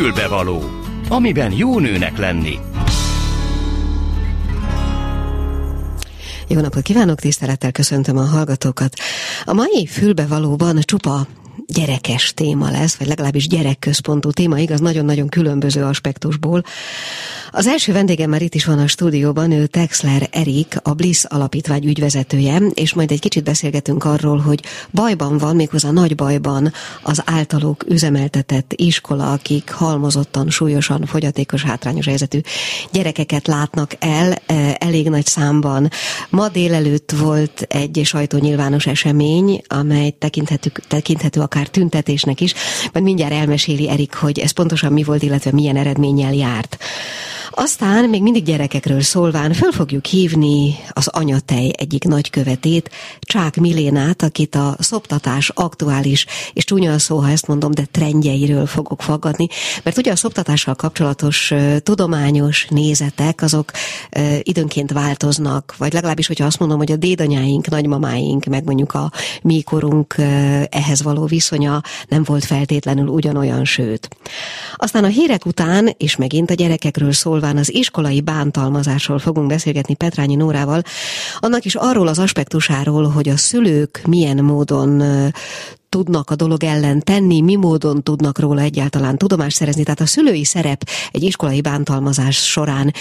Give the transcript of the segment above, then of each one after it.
Fülbevaló, amiben jó nőnek lenni. Jó napot kívánok, tisztelettel köszöntöm a hallgatókat. A mai fülbevalóban csupa gyerekes téma lesz, vagy legalábbis gyerekközpontú téma, igaz, nagyon-nagyon különböző aspektusból. Az első vendégem már itt is van a stúdióban, ő Texler Erik, a Bliss Alapítvány ügyvezetője, és majd egy kicsit beszélgetünk arról, hogy bajban van, méghozzá nagy bajban az általuk üzemeltetett iskola, akik halmozottan, súlyosan, fogyatékos, hátrányos helyzetű gyerekeket látnak el e, elég nagy számban. Ma délelőtt volt egy sajtónyilvános esemény, amely tekinthető, tekinthető akár tüntetésnek is, majd mindjárt elmeséli Erik, hogy ez pontosan mi volt, illetve milyen eredménnyel járt. Aztán még mindig gyerekekről szólván föl fogjuk hívni az anyatej egyik nagykövetét, Csák Milénát, akit a szoptatás aktuális, és csúnya a szó, ha ezt mondom, de trendjeiről fogok faggatni, mert ugye a szoptatással kapcsolatos tudományos nézetek, azok időnként változnak, vagy legalábbis, hogyha azt mondom, hogy a dédanyáink, nagymamáink, meg mondjuk a mi korunk ehhez való viszonya nem volt feltétlenül ugyanolyan, sőt. Aztán a hírek után, és megint a gyerekekről szólván, az iskolai bántalmazásról fogunk beszélgetni Petrányi Nórával, annak is arról az aspektusáról, hogy a szülők milyen módon tudnak a dolog ellen tenni, mi módon tudnak róla egyáltalán tudomást szerezni. Tehát a szülői szerep egy iskolai bántalmazás során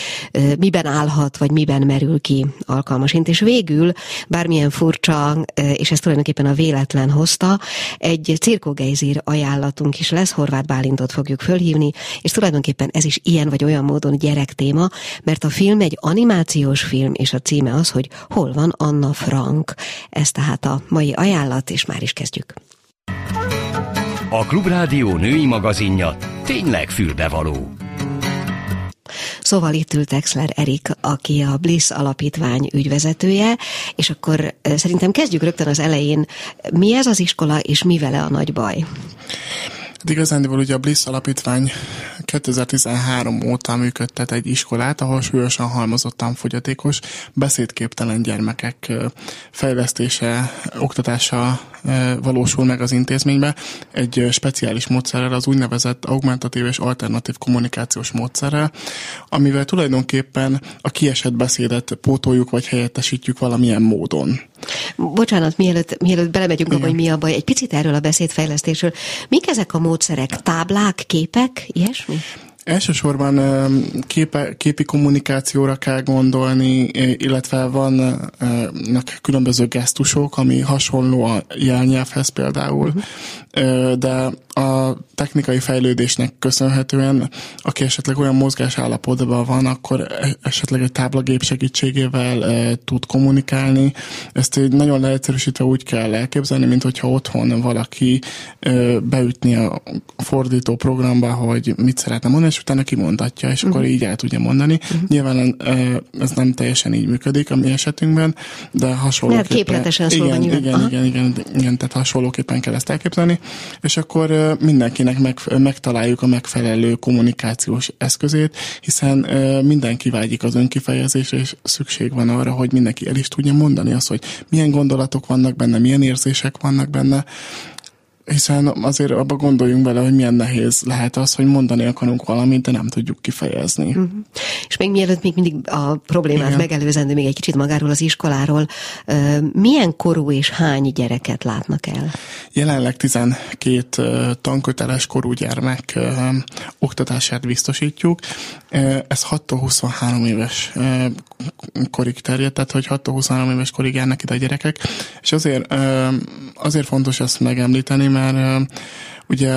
miben állhat, vagy miben merül ki alkalmasint. És végül, bármilyen furcsa, és ez tulajdonképpen a véletlen hozta, egy cirkogejzír ajánlatunk is lesz, Horváth Bálintot fogjuk fölhívni, és tulajdonképpen ez is ilyen vagy olyan módon gyerek téma, mert a film egy animációs film, és a címe az, hogy hol van Anna Frank. Ez tehát a mai ajánlat, és már is kezdjük. A Klubrádió női magazinja tényleg fülbevaló. Szóval itt ült Exler Erik, aki a Bliss alapítvány ügyvezetője, és akkor szerintem kezdjük rögtön az elején. Mi ez az iskola, és mi vele a nagy baj? Hát igazándiból ugye a Bliss alapítvány 2013 óta működtet egy iskolát, ahol súlyosan halmozottan fogyatékos, beszédképtelen gyermekek fejlesztése, oktatása valósul meg az intézménybe egy speciális módszerrel, az úgynevezett augmentatív és alternatív kommunikációs módszerrel, amivel tulajdonképpen a kiesett beszédet pótoljuk vagy helyettesítjük valamilyen módon. Bocsánat, mielőtt, mielőtt belemegyünk abba, hogy mi a baj, egy picit erről a beszédfejlesztésről. Mik ezek a módszerek? Táblák, képek, ilyesmi? Elsősorban képe, képi kommunikációra kell gondolni, illetve vannak különböző gesztusok, ami hasonló a jelnyelvhez például, uh-huh. de a technikai fejlődésnek köszönhetően, aki esetleg olyan mozgás állapotban van, akkor e, esetleg egy táblagép segítségével e, tud kommunikálni. Ezt egy nagyon leegyszerűsítve úgy kell elképzelni, mint hogyha otthon valaki e, beütni a fordító programba, hogy mit szeretne mondani, és utána kimondatja, és uh-huh. akkor mhm. így el tudja mondani. Uh-huh. Nyilván e, ez nem teljesen így működik a mi esetünkben, de hasonlóképpen... Mert képletesen szólva igen, igen, igen, igen, igen, igen, tehát hasonlóképpen kell ezt elképzelni, és akkor mindenkinek meg, megtaláljuk a megfelelő kommunikációs eszközét, hiszen mindenki vágyik az önkifejezésre, és szükség van arra, hogy mindenki el is tudja mondani azt, hogy milyen gondolatok vannak benne, milyen érzések vannak benne, hiszen azért abba gondoljunk bele, hogy milyen nehéz lehet az, hogy mondani akarunk valamit, de nem tudjuk kifejezni. Uh-huh. És még mielőtt még mindig a problémát Igen. megelőzendő, még egy kicsit magáról az iskoláról, milyen korú és hány gyereket látnak el? Jelenleg 12 tanköteles korú gyermek oktatását biztosítjuk. Ez 6-23 éves korig terjed, tehát hogy 6-23 éves korig járnak ide a gyerekek, és azért, azért fontos ezt megemlíteni, mert ugye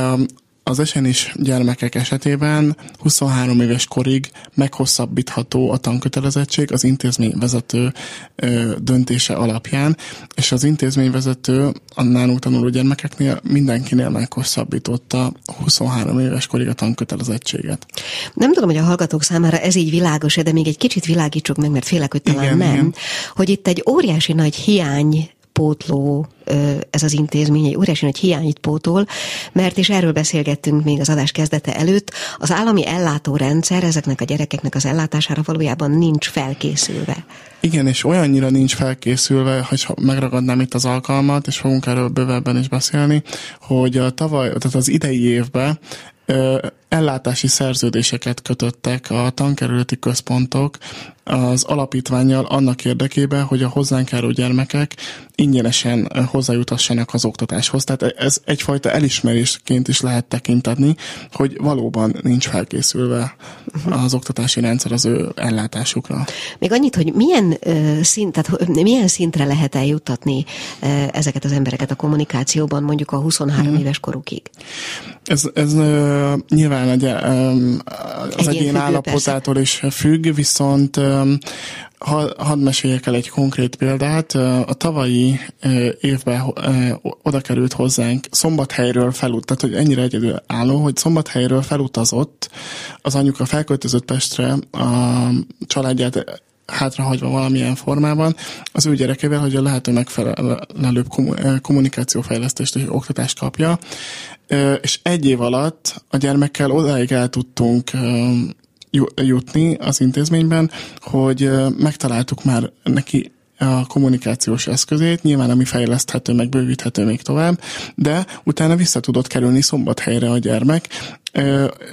az esenis gyermekek esetében 23 éves korig meghosszabbítható a tankötelezettség az intézményvezető döntése alapján, és az intézményvezető a nálunk tanuló gyermekeknél mindenkinél meghosszabbította 23 éves korig a tankötelezettséget. Nem tudom, hogy a hallgatók számára ez így világos de még egy kicsit világítsuk meg, mert félek, hogy talán igen, nem, igen. hogy itt egy óriási nagy hiány pótló ez az intézmény, egy óriási nagy hiányit pótol, mert és erről beszélgettünk még az adás kezdete előtt, az állami ellátórendszer ezeknek a gyerekeknek az ellátására valójában nincs felkészülve. Igen, és olyannyira nincs felkészülve, hogy megragadnám itt az alkalmat, és fogunk erről bővebben is beszélni, hogy a tavaly, tehát az idei évben ellátási szerződéseket kötöttek a tankerületi központok az alapítványjal annak érdekében, hogy a hozzánk járó gyermekek ingyenesen hozzájutassanak az oktatáshoz. Tehát ez egyfajta elismerésként is lehet tekinteni, hogy valóban nincs felkészülve az oktatási rendszer az ő ellátásukra. Még annyit, hogy milyen, szint, tehát milyen szintre lehet eljuttatni ezeket az embereket a kommunikációban mondjuk a 23 hmm. éves korukig? Ez, ez nyilván egy, az egyén, egyén állapotától is függ, viszont ha, hadd meséljek el egy konkrét példát. A tavalyi évben oda került hozzánk Szombathelyről felut, tehát hogy ennyire egyedül álló, hogy Szombathelyről felutazott az anyuka felköltözött Pestre a családját hátrahagyva valamilyen formában az ő gyerekével, hogy a lehető megfelelőbb kommunikációfejlesztést és oktatást kapja. És egy év alatt a gyermekkel odáig el tudtunk jutni az intézményben, hogy megtaláltuk már neki a kommunikációs eszközét, nyilván ami fejleszthető, meg bővíthető még tovább, de utána vissza tudott kerülni szombathelyre a gyermek,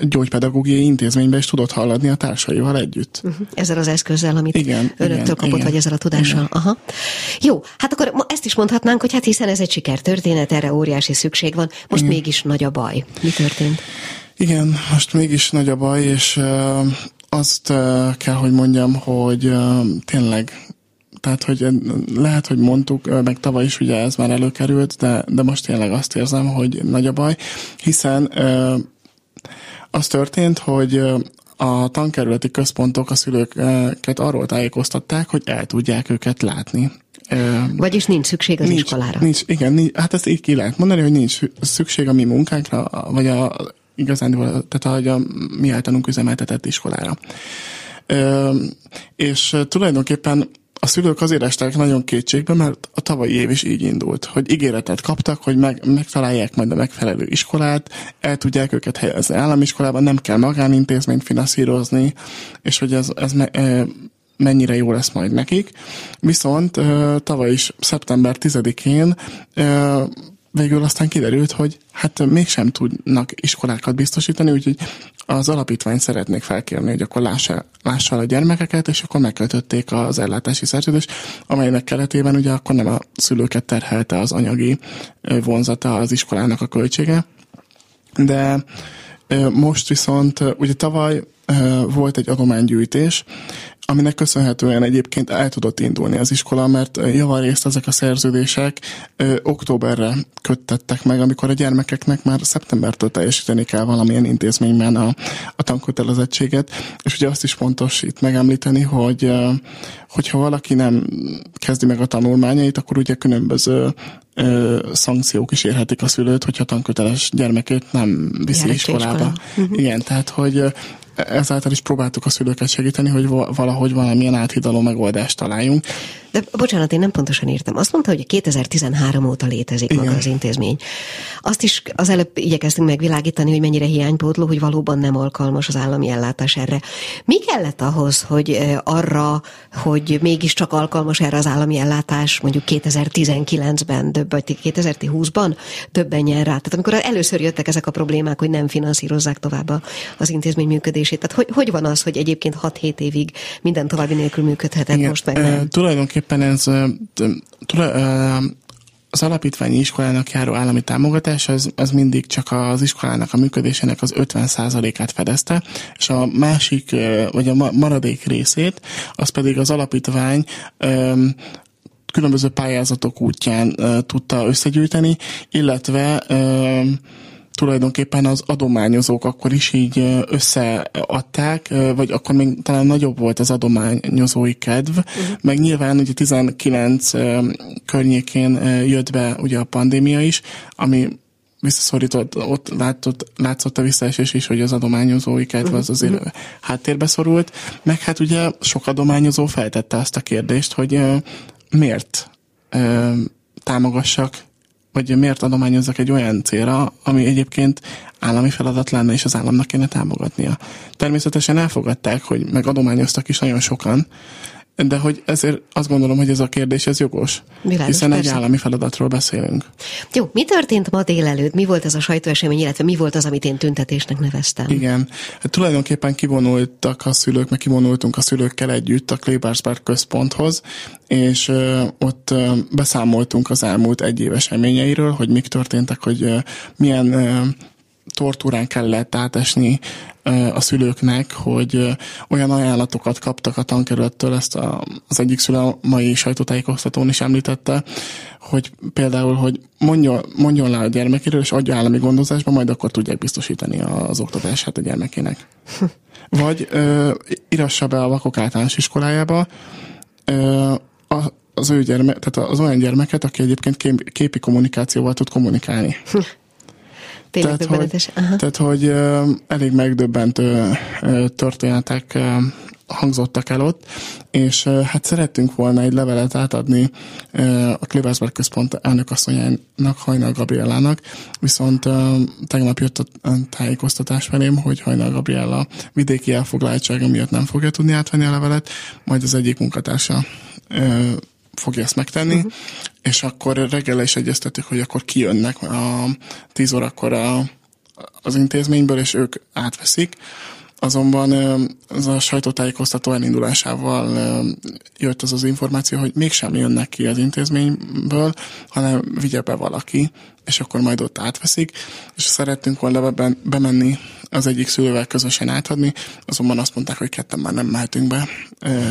gyógypedagógiai intézménybe is tudott halladni a társaival együtt. Uh-huh. Ezzel az eszközzel, amit igen, önöktől igen, kapott, igen, vagy ezzel a tudással. Igen. Aha. Jó, hát akkor ezt is mondhatnánk, hogy hát hiszen ez egy sikertörténet, erre óriási szükség van, most igen. mégis nagy a baj. Mi történt? Igen, most mégis nagy a baj, és azt kell, hogy mondjam, hogy tényleg tehát, hogy lehet, hogy mondtuk, meg tavaly is ugye ez már előkerült, de, de most tényleg azt érzem, hogy nagy a baj, hiszen az történt, hogy a tankerületi központok a szülőket arról tájékoztatták, hogy el tudják őket látni. Vagyis nincs szükség az nincs, iskolára. Nincs, igen, nincs, hát ezt így ki lehet mondani, hogy nincs szükség a mi munkánkra, vagy a igazán, tehát a, a mi általunk üzemeltetett iskolára. És tulajdonképpen a szülők azért estek nagyon kétségbe, mert a tavalyi év is így indult, hogy ígéretet kaptak, hogy meg, megtalálják majd a megfelelő iskolát, el tudják őket helyezni államiskolában, nem kell magánintézményt finanszírozni, és hogy ez, ez me, mennyire jó lesz majd nekik. Viszont tavaly is szeptember 10-én végül aztán kiderült, hogy hát mégsem tudnak iskolákat biztosítani, úgyhogy az alapítvány szeretnék felkérni, hogy akkor lássa, lássa a gyermekeket, és akkor megkötötték az ellátási szerződést, amelynek keretében ugye akkor nem a szülőket terhelte az anyagi vonzata az iskolának a költsége, de most viszont, ugye tavaly volt egy adománygyűjtés, aminek köszönhetően egyébként el tudott indulni az iskola, mert javarészt ezek a szerződések ö, októberre köttettek meg, amikor a gyermekeknek már szeptembertől teljesíteni kell valamilyen intézményben a, a tankötelezettséget, és ugye azt is fontos itt megemlíteni, hogy ö, hogyha valaki nem kezdi meg a tanulmányait, akkor ugye különböző ö, szankciók is érhetik a szülőt, hogyha tanköteles gyermekét nem viszi iskolába. Uh-huh. Igen, tehát hogy ezáltal is próbáltuk a szülőket segíteni, hogy valahogy valamilyen áthidaló megoldást találjunk. De bocsánat, én nem pontosan értem. Azt mondta, hogy 2013 óta létezik Igen. maga az intézmény. Azt is az előbb igyekeztünk megvilágítani, hogy mennyire hiánypótló, hogy valóban nem alkalmas az állami ellátás erre. Mi kellett ahhoz, hogy arra, hogy mégiscsak alkalmas erre az állami ellátás, mondjuk 2019-ben, vagy 2020-ban döbbenjen rá? Tehát amikor először jöttek ezek a problémák, hogy nem finanszírozzák tovább az intézmény működését. Tehát hogy, hogy van az, hogy egyébként 6-7 évig minden további nélkül működhetett, Igen, most meg nem? E, tulajdonképpen ez az alapítványi iskolának járó állami támogatás az, az mindig csak az iskolának a működésének az 50%-át fedezte, és a másik, vagy a maradék részét, az pedig az alapítvány különböző pályázatok útján tudta összegyűjteni, illetve tulajdonképpen az adományozók akkor is így összeadták, vagy akkor még talán nagyobb volt az adományozói kedv, uh-huh. meg nyilván ugye 19 környékén jött be ugye a pandémia is, ami visszaszorított, ott látott, látszott a visszaesés is, hogy az adományozói kedv az azért uh-huh. háttérbe szorult, meg hát ugye sok adományozó feltette azt a kérdést, hogy miért támogassak hogy miért adományozzak egy olyan célra, ami egyébként állami feladat lenne, és az államnak kéne támogatnia. Természetesen elfogadták, hogy meg adományoztak is nagyon sokan, de hogy ezért azt gondolom, hogy ez a kérdés ez jogos. Világos, hiszen persze. egy állami feladatról beszélünk. Jó, mi történt ma délelőtt? Mi volt ez a sajtóesemény, illetve mi volt az, amit én tüntetésnek neveztem? Igen. Hát tulajdonképpen kivonultak a szülők, meg kivonultunk a szülőkkel együtt a Klebersberg központhoz, és ö, ott ö, beszámoltunk az elmúlt egy év eseményeiről, hogy mik történtek, hogy ö, milyen ö, tortúrán kellett átesni a szülőknek, hogy olyan ajánlatokat kaptak a tankerülettől, ezt a, az egyik szülő a mai sajtótájékoztatón is említette, hogy például, hogy mondjon, mondjon le a gyermekéről, és adja állami gondozásba, majd akkor tudják biztosítani az oktatását a gyermekének. Vagy ö, irassa be a vakok általános iskolájába ö, a, az ő gyermek, tehát az olyan gyermeket, aki egyébként kép, képi kommunikációval tud kommunikálni. Tényleg Tehát, hogy. Aha. tehát, hogy elég megdöbbentő történetek hangzottak el ott, és hát szerettünk volna egy levelet átadni a Klebersberg központ elnökasszonyának, Hajnal Gabrielának, viszont tegnap jött a tájékoztatás felém, hogy Hajnal Gabriella vidéki elfoglaltsága miatt nem fogja tudni átvenni a levelet, majd az egyik munkatársa fogja ezt megtenni, uh-huh. és akkor reggel is egyeztetik, hogy akkor kijönnek a 10 órakor a, az intézményből, és ők átveszik. Azonban az a sajtótájékoztató elindulásával jött az az információ, hogy mégsem jönnek ki az intézményből, hanem vigye be valaki, és akkor majd ott átveszik, és szerettünk volna be- bemenni az egyik szülővel közösen átadni, azonban azt mondták, hogy ketten már nem mehetünk be,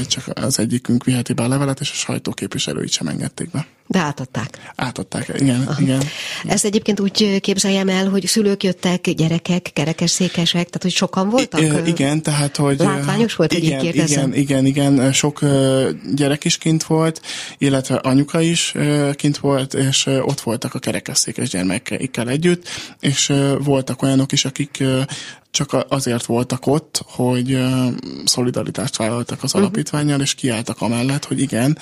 csak az egyikünk viheti be a levelet, és a sajtóképviselőit sem engedték be. De átadták. Átadták, igen, igen. Ezt egyébként úgy képzeljem el, hogy szülők jöttek, gyerekek, kerekesszékesek, tehát hogy sokan voltak? I- igen, tehát, hogy... Látványos volt, hogy így igen, igen, igen, igen, sok gyerek is kint volt, illetve anyuka is kint volt, és ott voltak a kerekesszékes gyermekeikkel együtt, és voltak olyanok is, akik csak azért voltak ott, hogy szolidaritást vállaltak az alapítványjal, és kiálltak amellett, hogy igen,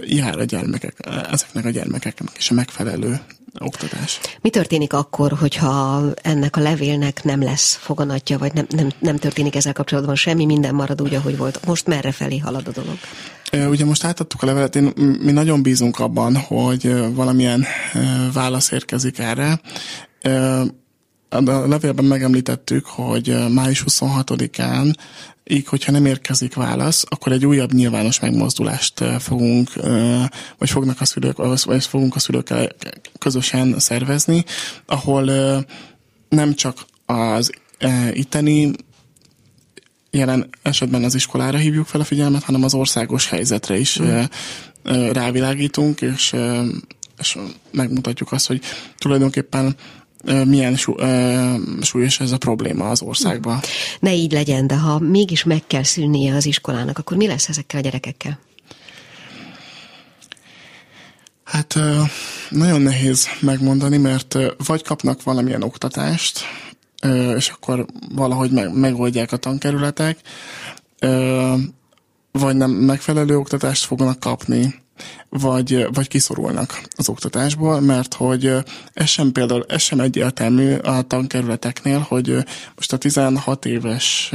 jár a gyermekek, ezeknek a gyermekeknek is a megfelelő oktatás. Mi történik akkor, hogyha ennek a levélnek nem lesz foganatja, vagy nem, nem, nem történik ezzel kapcsolatban semmi, minden marad úgy, ahogy volt? Most merre felé halad a dolog? Ugye most átadtuk a levelet, én, mi nagyon bízunk abban, hogy valamilyen válasz érkezik erre. A levélben megemlítettük, hogy május 26-án így, hogyha nem érkezik válasz, akkor egy újabb nyilvános megmozdulást fogunk, vagy fognak a szülők, vagy fogunk a szülőkkel közösen szervezni, ahol nem csak az itteni jelen esetben az iskolára hívjuk fel a figyelmet, hanem az országos helyzetre is mm. rávilágítunk, és, és megmutatjuk azt, hogy tulajdonképpen milyen súlyos ez a probléma az országban. Ne így legyen, de ha mégis meg kell szűnnie az iskolának, akkor mi lesz ezekkel a gyerekekkel? Hát nagyon nehéz megmondani, mert vagy kapnak valamilyen oktatást, és akkor valahogy meg, megoldják a tankerületek, vagy nem megfelelő oktatást fognak kapni, vagy, vagy kiszorulnak az oktatásból, mert hogy ez sem például, ez sem egyértelmű a tankerületeknél, hogy most a 16 éves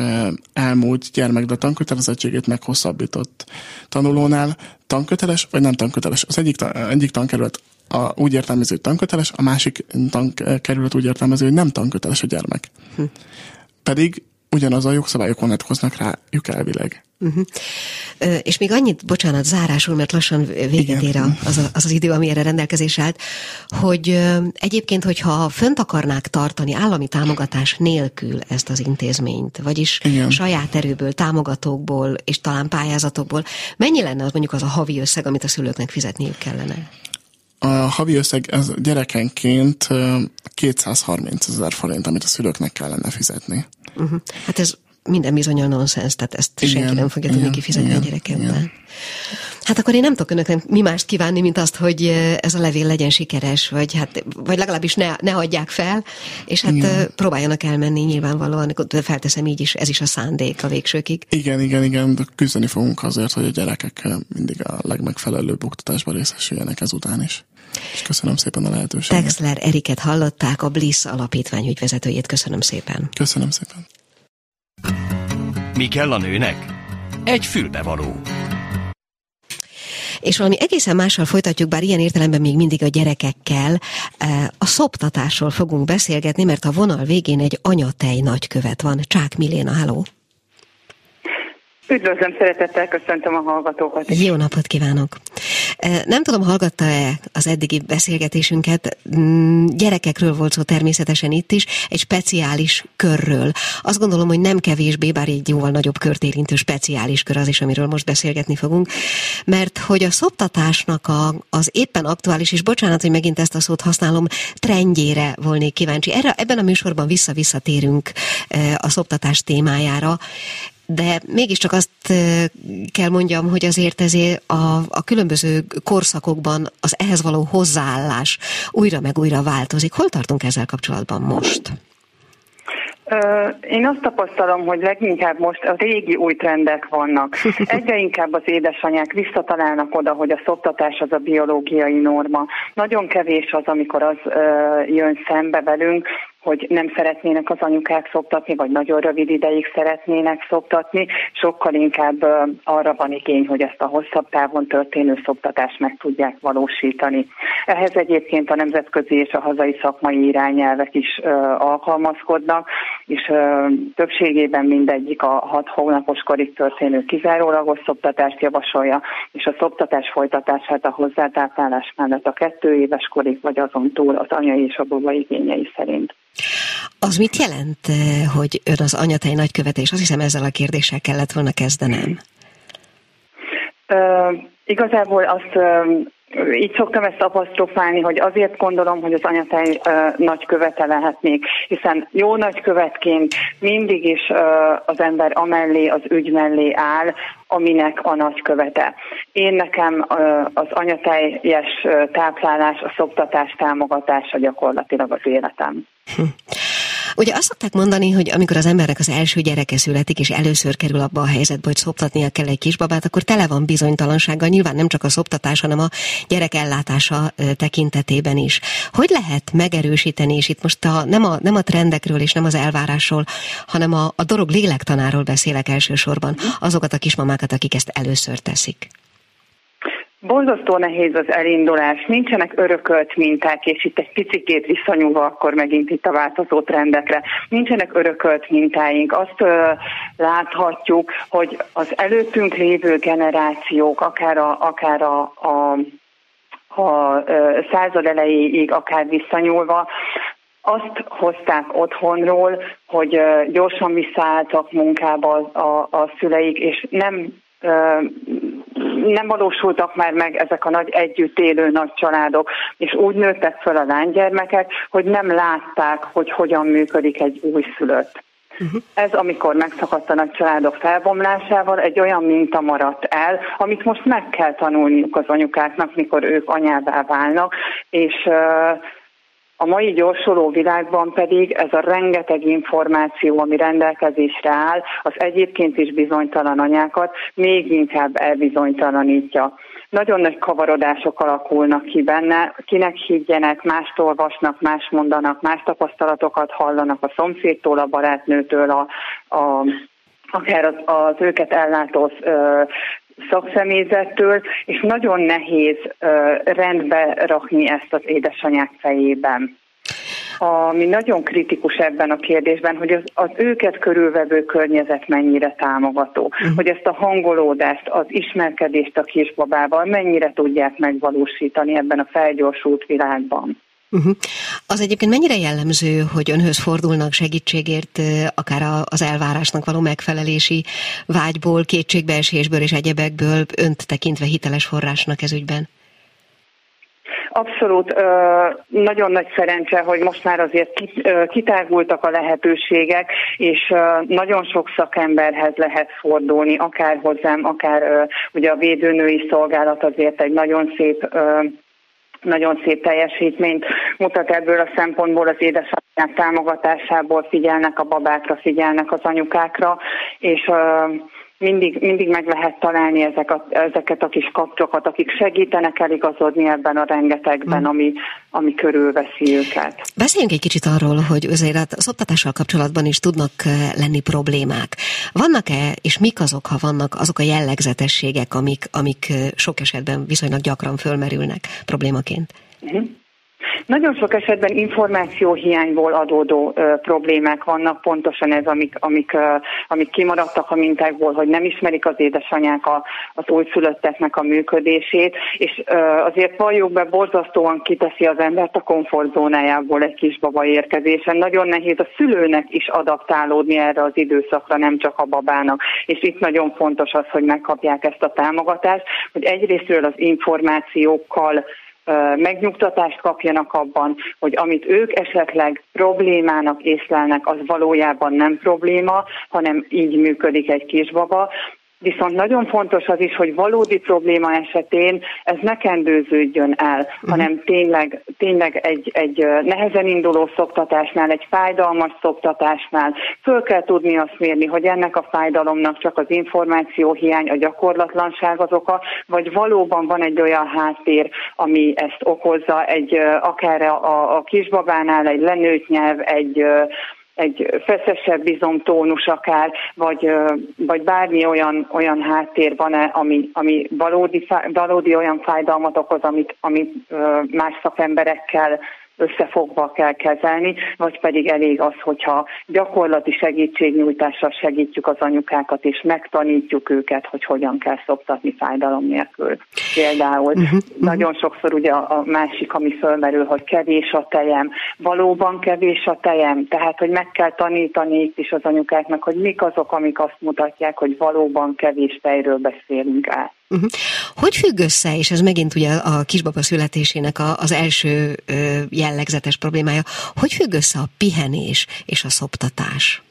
elmúlt gyermek, tankötelezettségét meghosszabbított tanulónál tanköteles, vagy nem tanköteles. Az egyik, egyik tankerület a, úgy értelmező, hogy tanköteles, a másik tankerület úgy értelmező, hogy nem tanköteles a gyermek. Hm. Pedig ugyanaz a jogszabályok vonatkoznak rájuk elvileg. Uh-huh. És még annyit, bocsánat, zárásul, mert lassan véget ér az, az az idő, ami erre rendelkezés állt, hogy egyébként, hogyha fönt akarnák tartani állami támogatás nélkül ezt az intézményt, vagyis Igen. saját erőből, támogatókból és talán pályázatokból, mennyi lenne az mondjuk az a havi összeg, amit a szülőknek fizetniük kellene? A havi összeg ez gyerekenként ö, 230 ezer forint, amit a szülőknek kellene fizetni. Uh-huh. Hát ez minden bizonyal nonsens, tehát ezt Igen, senki nem fogja tudni igen, kifizetni a igen, gyerekemben. igen. Hát akkor én nem tudok önöknek mi mást kívánni, mint azt, hogy ez a levél legyen sikeres, vagy, hát, vagy legalábbis ne, ne adják fel, és hát Igen. próbáljanak elmenni nyilvánvalóan, de felteszem így is, ez is a szándék a végsőkig. Igen, igen, igen, de küzdeni fogunk azért, hogy a gyerekek mindig a legmegfelelőbb oktatásban részesüljenek ezután is. És köszönöm szépen a lehetőséget. Texler Eriket hallották, a Bliss alapítvány ügyvezetőjét. Köszönöm szépen. Köszönöm szépen. Mi kell a nőnek? Egy fülbevaló. És valami egészen mással folytatjuk, bár ilyen értelemben még mindig a gyerekekkel. A szoptatásról fogunk beszélgetni, mert a vonal végén egy anyatej nagykövet van. Csák Miléna, háló! Üdvözlöm, szeretettel köszöntöm a hallgatókat. Jó napot kívánok! Nem tudom, hallgatta-e az eddigi beszélgetésünket, mm, gyerekekről volt szó természetesen itt is, egy speciális körről. Azt gondolom, hogy nem kevésbé, bár egy jóval nagyobb kört érintő speciális kör az is, amiről most beszélgetni fogunk, mert hogy a szoptatásnak a, az éppen aktuális, és bocsánat, hogy megint ezt a szót használom, trendjére volnék kíváncsi. Erre, ebben a műsorban vissza-visszatérünk a szoptatás témájára de mégiscsak azt kell mondjam, hogy azért ezért a, a különböző korszakokban az ehhez való hozzáállás újra meg újra változik. Hol tartunk ezzel kapcsolatban most? Én azt tapasztalom, hogy leginkább most a régi új trendek vannak. Egyre inkább az édesanyák visszatalálnak oda, hogy a szoptatás az a biológiai norma. Nagyon kevés az, amikor az jön szembe velünk, hogy nem szeretnének az anyukák szoptatni, vagy nagyon rövid ideig szeretnének szoptatni, sokkal inkább arra van igény, hogy ezt a hosszabb távon történő szoptatást meg tudják valósítani. Ehhez egyébként a nemzetközi és a hazai szakmai irányelvek is alkalmazkodnak, és többségében mindegyik a hat hónapos korig történő kizárólagos szoptatást javasolja, és a szoptatás folytatását a hozzátáplálás mellett a kettő éves korig, vagy azon túl az anyai és a baba igényei szerint. Az mit jelent, eh, hogy ön az anyatej nagykövetés? Azt hiszem ezzel a kérdéssel kellett volna kezdenem. Uh, igazából azt uh, így szoktam ezt apostrofálni, hogy azért gondolom, hogy az anyatej uh, nagykövete lehetnék, hiszen jó nagykövetként mindig is uh, az ember amellé, az ügy mellé áll, aminek a nagykövete. Én nekem uh, az anyateljes táplálás, a szoptatás támogatása gyakorlatilag az életem. Hm. Ugye azt szokták mondani, hogy amikor az embernek az első gyereke születik, és először kerül abba a helyzetbe, hogy szoptatnia kell egy kisbabát, akkor tele van bizonytalansággal, nyilván nem csak a szoptatás, hanem a gyerek ellátása tekintetében is. Hogy lehet megerősíteni, és itt most a, nem, a, nem a trendekről és nem az elvárásról, hanem a, a dolog lélektanáról beszélek elsősorban, azokat a kismamákat, akik ezt először teszik? Borzasztó nehéz az elindulás, nincsenek örökölt minták, és itt egy picikét visszanyúlva akkor megint itt a változó trendekre. Nincsenek örökölt mintáink. Azt ö, láthatjuk, hogy az előttünk lévő generációk, akár a, akár a, a a század elejéig akár visszanyúlva, azt hozták otthonról, hogy gyorsan visszaálltak munkába a, a szüleik, és nem nem valósultak már meg ezek a nagy együtt élő nagy családok, és úgy nőttek fel a lánygyermekek, hogy nem látták, hogy hogyan működik egy újszülött. Uh-huh. Ez, amikor megszakadt a nagy családok felbomlásával, egy olyan minta maradt el, amit most meg kell tanulniuk az anyukáknak, mikor ők anyává válnak, és uh, a mai gyorsuló világban pedig ez a rengeteg információ, ami rendelkezésre áll, az egyébként is bizonytalan anyákat még inkább elbizonytalanítja. Nagyon nagy kavarodások alakulnak ki benne, kinek higgyenek, mást olvasnak, más mondanak, más tapasztalatokat hallanak a szomszédtól, a barátnőtől, a, a akár az, az őket ellátó szakszemélyzettől, és nagyon nehéz rendbe rakni ezt az édesanyák fejében ami nagyon kritikus ebben a kérdésben, hogy az, az őket körülvevő környezet mennyire támogató, uh-huh. hogy ezt a hangolódást, az ismerkedést a kisbabával mennyire tudják megvalósítani ebben a felgyorsult világban. Uh-huh. Az egyébként mennyire jellemző, hogy önhöz fordulnak segítségért, akár az elvárásnak való megfelelési vágyból, kétségbeesésből és egyebekből önt tekintve hiteles forrásnak ez ügyben? Abszolút nagyon nagy szerencse, hogy most már azért kitágultak a lehetőségek, és nagyon sok szakemberhez lehet fordulni, akár hozzám, akár ugye a védőnői szolgálat azért egy nagyon szép nagyon szép teljesítményt mutat ebből a szempontból az édesanyák támogatásából figyelnek a babákra, figyelnek az anyukákra, és mindig, mindig meg lehet találni ezek a, ezeket a kis kapcsokat, akik segítenek eligazodni ebben a rengetegben, mm. ami, ami körülveszi őket. Beszéljünk egy kicsit arról, hogy azért az oktatással kapcsolatban is tudnak eh, lenni problémák. Vannak-e, és mik azok, ha vannak, azok a jellegzetességek, amik, amik eh, sok esetben viszonylag gyakran fölmerülnek problémaként? Mm-hmm. Nagyon sok esetben információhiányból adódó ö, problémák vannak, pontosan ez, amik, amik, ö, amik kimaradtak a mintákból, hogy nem ismerik az édesanyák a, az újszülötteknek a működését, és ö, azért valljuk be, borzasztóan kiteszi az embert a komfortzónájából egy kisbaba érkezésen. Nagyon nehéz a szülőnek is adaptálódni erre az időszakra, nem csak a babának. És itt nagyon fontos az, hogy megkapják ezt a támogatást, hogy egyrésztről az információkkal megnyugtatást kapjanak abban, hogy amit ők esetleg problémának észlelnek, az valójában nem probléma, hanem így működik egy kisbaba, Viszont nagyon fontos az is, hogy valódi probléma esetén ez ne kendőződjön el, uh-huh. hanem tényleg, tényleg egy, egy nehezen induló szoktatásnál, egy fájdalmas szoktatásnál föl kell tudni azt mérni, hogy ennek a fájdalomnak csak az információ hiány, a gyakorlatlanság az oka, vagy valóban van egy olyan háttér, ami ezt okozza, egy akár a, a kisbabánál egy lenőtt nyelv, egy egy feszesebb bizomtónus akár, vagy, vagy bármi olyan, olyan háttér van-e, ami, ami valódi, valódi olyan fájdalmat okoz, amit, amit más szakemberekkel összefogva kell kezelni, vagy pedig elég az, hogyha gyakorlati segítségnyújtással segítjük az anyukákat, és megtanítjuk őket, hogy hogyan kell szoptatni fájdalom nélkül. Például uh-huh, nagyon sokszor ugye a, a másik, ami fölmerül, hogy kevés a tejem, valóban kevés a tejem, tehát hogy meg kell tanítani itt is az anyukáknak, hogy mik azok, amik azt mutatják, hogy valóban kevés tejről beszélünk át. Uh-huh. Hogy függ össze, és ez megint ugye a kisbaba születésének a, az első ö, jellegzetes problémája, hogy függ össze a pihenés és a szoptatás?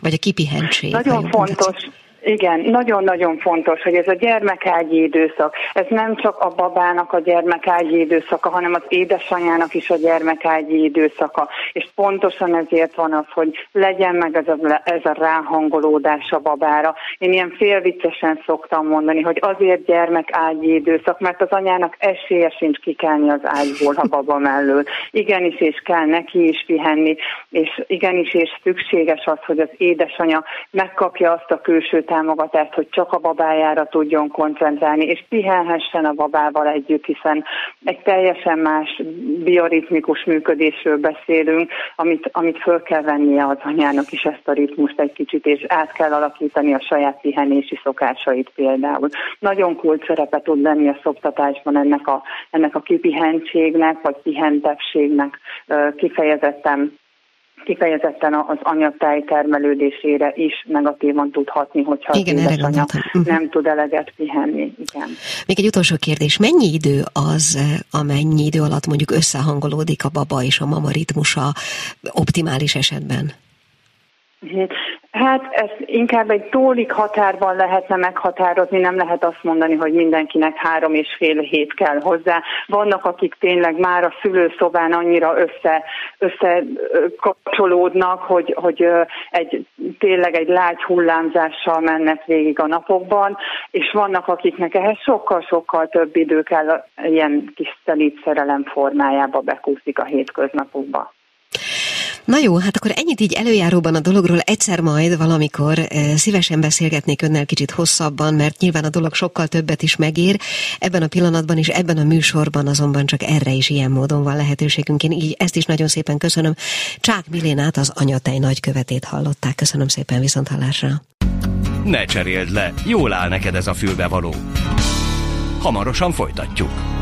Vagy a kipihentség? Nagyon fontos. Tetszik? Igen, nagyon-nagyon fontos, hogy ez a gyermekágyi időszak, ez nem csak a babának a gyermekágyi időszaka, hanem az édesanyának is a gyermekágyi időszaka. És pontosan ezért van az, hogy legyen meg ez a, ez a ráhangolódás a babára. Én ilyen félviccesen szoktam mondani, hogy azért gyermekágyi időszak, mert az anyának esélye sincs kikelni az ágyból a baba mellől. Igenis, és kell neki is pihenni, és igenis, és szükséges az, hogy az édesanya megkapja azt a külső támogatást, hogy csak a babájára tudjon koncentrálni, és pihenhessen a babával együtt, hiszen egy teljesen más bioritmikus működésről beszélünk, amit, amit föl kell vennie az anyának is ezt a ritmust egy kicsit, és át kell alakítani a saját pihenési szokásait például. Nagyon kult szerepe tud lenni a szoktatásban ennek a, ennek a kipihentségnek, vagy pihentebbségnek kifejezetten kifejezetten az anyatáj termelődésére is negatívan tudhatni, hogyha Igen, az édesanyja uh-huh. nem tud eleget pihenni. Igen. Még egy utolsó kérdés, mennyi idő az, amennyi idő alatt mondjuk összehangolódik a baba és a mama ritmusa optimális esetben? Hát ezt inkább egy tólik határban lehetne meghatározni, nem lehet azt mondani, hogy mindenkinek három és fél hét kell hozzá. Vannak, akik tényleg már a szülőszobán annyira össze, összekapcsolódnak, hogy, hogy egy, tényleg egy lágy hullámzással mennek végig a napokban, és vannak, akiknek ehhez sokkal-sokkal több idő kell ilyen kis szerelem formájába bekúszik a hétköznapokba. Na jó, hát akkor ennyit így előjáróban a dologról egyszer majd valamikor szívesen beszélgetnék önnel kicsit hosszabban, mert nyilván a dolog sokkal többet is megér. Ebben a pillanatban és ebben a műsorban azonban csak erre is ilyen módon van lehetőségünk. Én így ezt is nagyon szépen köszönöm. Csák Milénát, az anyatej nagykövetét hallották. Köszönöm szépen viszont hallásra. Ne cseréld le, jól áll neked ez a fülbevaló. Hamarosan folytatjuk.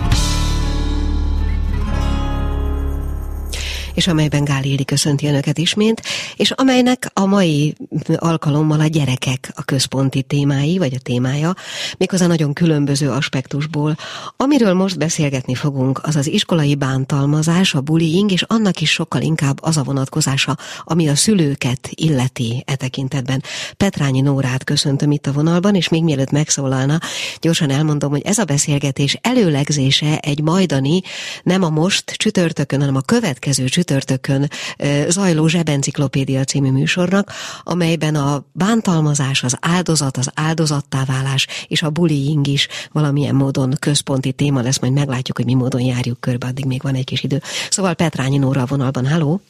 És amelyben Gál Éli köszönti Önöket ismét, és amelynek a mai alkalommal a gyerekek a központi témái, vagy a témája, méghozzá nagyon különböző aspektusból. Amiről most beszélgetni fogunk, az az iskolai bántalmazás, a bullying, és annak is sokkal inkább az a vonatkozása, ami a szülőket illeti e tekintetben. Petrányi Nórát köszöntöm itt a vonalban, és még mielőtt megszólalna, gyorsan elmondom, hogy ez a beszélgetés előlegzése egy majdani, nem a most csütörtökön, hanem a következő csütörtökön zajló Zsebenciklopédia című műsornak, amelyben a bántalmazás, az áldozat, az áldozattá válás és a bullying is valamilyen módon központi téma lesz, majd meglátjuk, hogy mi módon járjuk körbe, addig még van egy kis idő. Szóval Petrányi Nóra a vonalban, halló!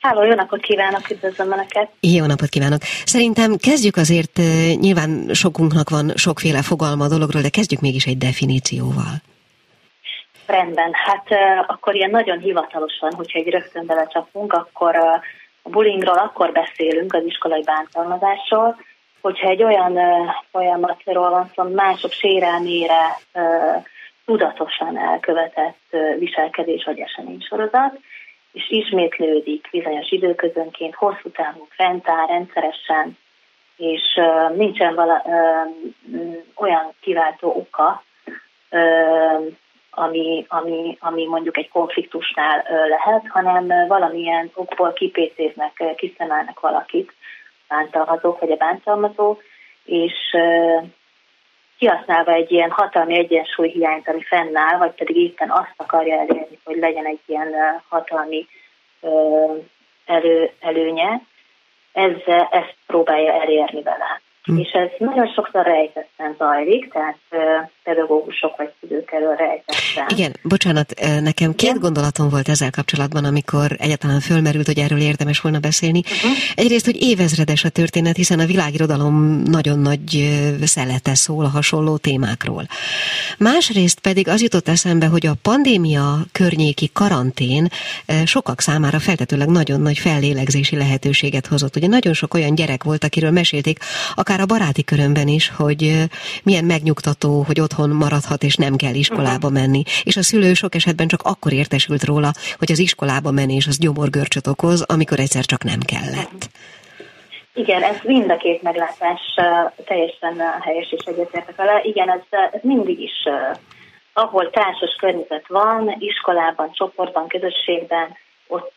Háló, jó napot kívánok, üdvözlöm Önöket! Jó napot kívánok! Szerintem kezdjük azért, nyilván sokunknak van sokféle fogalma a dologról, de kezdjük mégis egy definícióval. Rendben, hát akkor ilyen nagyon hivatalosan, hogyha egy rögtön belecsapunk, akkor a bullyingról akkor beszélünk, az iskolai bántalmazásról, hogyha egy olyan folyamatról van szó, mások sérelmére tudatosan elkövetett viselkedés vagy eseménysorozat, és ismétlődik bizonyos időközönként, hosszú távú fentáll rendszeresen, és nincsen vala, uh, olyan kiváltó oka, ami, ami, ami mondjuk egy konfliktusnál lehet, hanem valamilyen okból kipécéznek, kiszemelnek valakit, bántalmazók vagy a bántalmazó, és kihasználva egy ilyen hatalmi egyensúly hiányt, ami fennáll, vagy pedig éppen azt akarja elérni, hogy legyen egy ilyen hatalmi elő, előnye, ezzel ezt próbálja elérni vele. Hm. És ez nagyon sokszor rejtetten zajlik, tehát pedagógusok vagy szülők elől rejtetten. Igen, bocsánat, nekem két Igen? gondolatom volt ezzel kapcsolatban, amikor egyáltalán fölmerült, hogy erről érdemes volna beszélni. Uh-huh. Egyrészt, hogy évezredes a történet, hiszen a világirodalom nagyon nagy szelete szól a hasonló témákról. Másrészt pedig az jutott eszembe, hogy a pandémia környéki karantén sokak számára feltetőleg nagyon nagy fellélegzési lehetőséget hozott. Ugye nagyon sok olyan gyerek volt, akiről mesélték, akár a baráti körömben is, hogy milyen megnyugtató, hogy otthon maradhat, és nem kell iskolába uh-huh. menni. És a szülő sok esetben csak akkor értesült róla, hogy az iskolába menés az gyomorgörcsöt okoz, amikor egyszer csak nem kellett. Igen, ez mind a két meglátás teljesen helyes és egyetértek vele. Igen, ez, ez mindig is, ahol társas környezet van, iskolában, csoportban, közösségben, ott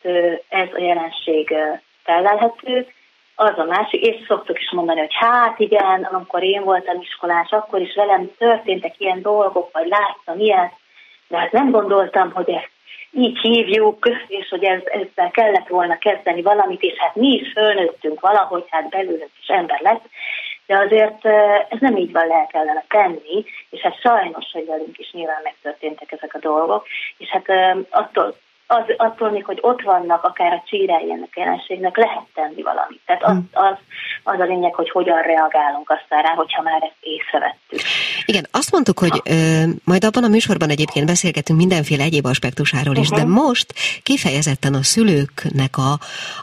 ez a jelenség felelhető, az a másik, és szoktuk is mondani, hogy hát igen, amikor én voltam iskolás, akkor is velem történtek ilyen dolgok, vagy láttam ilyet, de hát nem gondoltam, hogy ezt így hívjuk, és hogy ez, ezzel kellett volna kezdeni valamit, és hát mi is fölnőttünk valahogy, hát belőlünk is ember lett, de azért ez nem így van, le kellene tenni, és hát sajnos, hogy velünk is nyilván megtörténtek ezek a dolgok, és hát attól az, attól még, hogy ott vannak akár a csírái ennek jelenségnek, lehet tenni valamit. Tehát az, hmm. az, az a lényeg, hogy hogyan reagálunk aztán rá, hogyha már ezt észrevettük. Igen, azt mondtuk, hogy ö, majd abban a műsorban egyébként beszélgetünk mindenféle egyéb aspektusáról is, uh-huh. de most kifejezetten a szülőknek a,